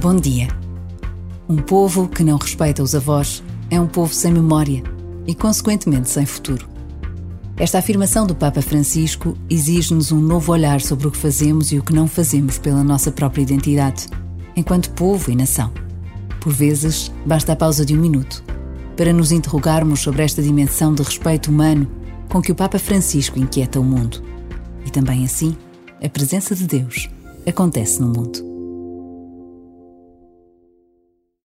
Bom dia. Um povo que não respeita os avós é um povo sem memória e, consequentemente, sem futuro. Esta afirmação do Papa Francisco exige-nos um novo olhar sobre o que fazemos e o que não fazemos pela nossa própria identidade, enquanto povo e nação. Por vezes, basta a pausa de um minuto para nos interrogarmos sobre esta dimensão de respeito humano com que o Papa Francisco inquieta o mundo. E também assim, a presença de Deus acontece no mundo.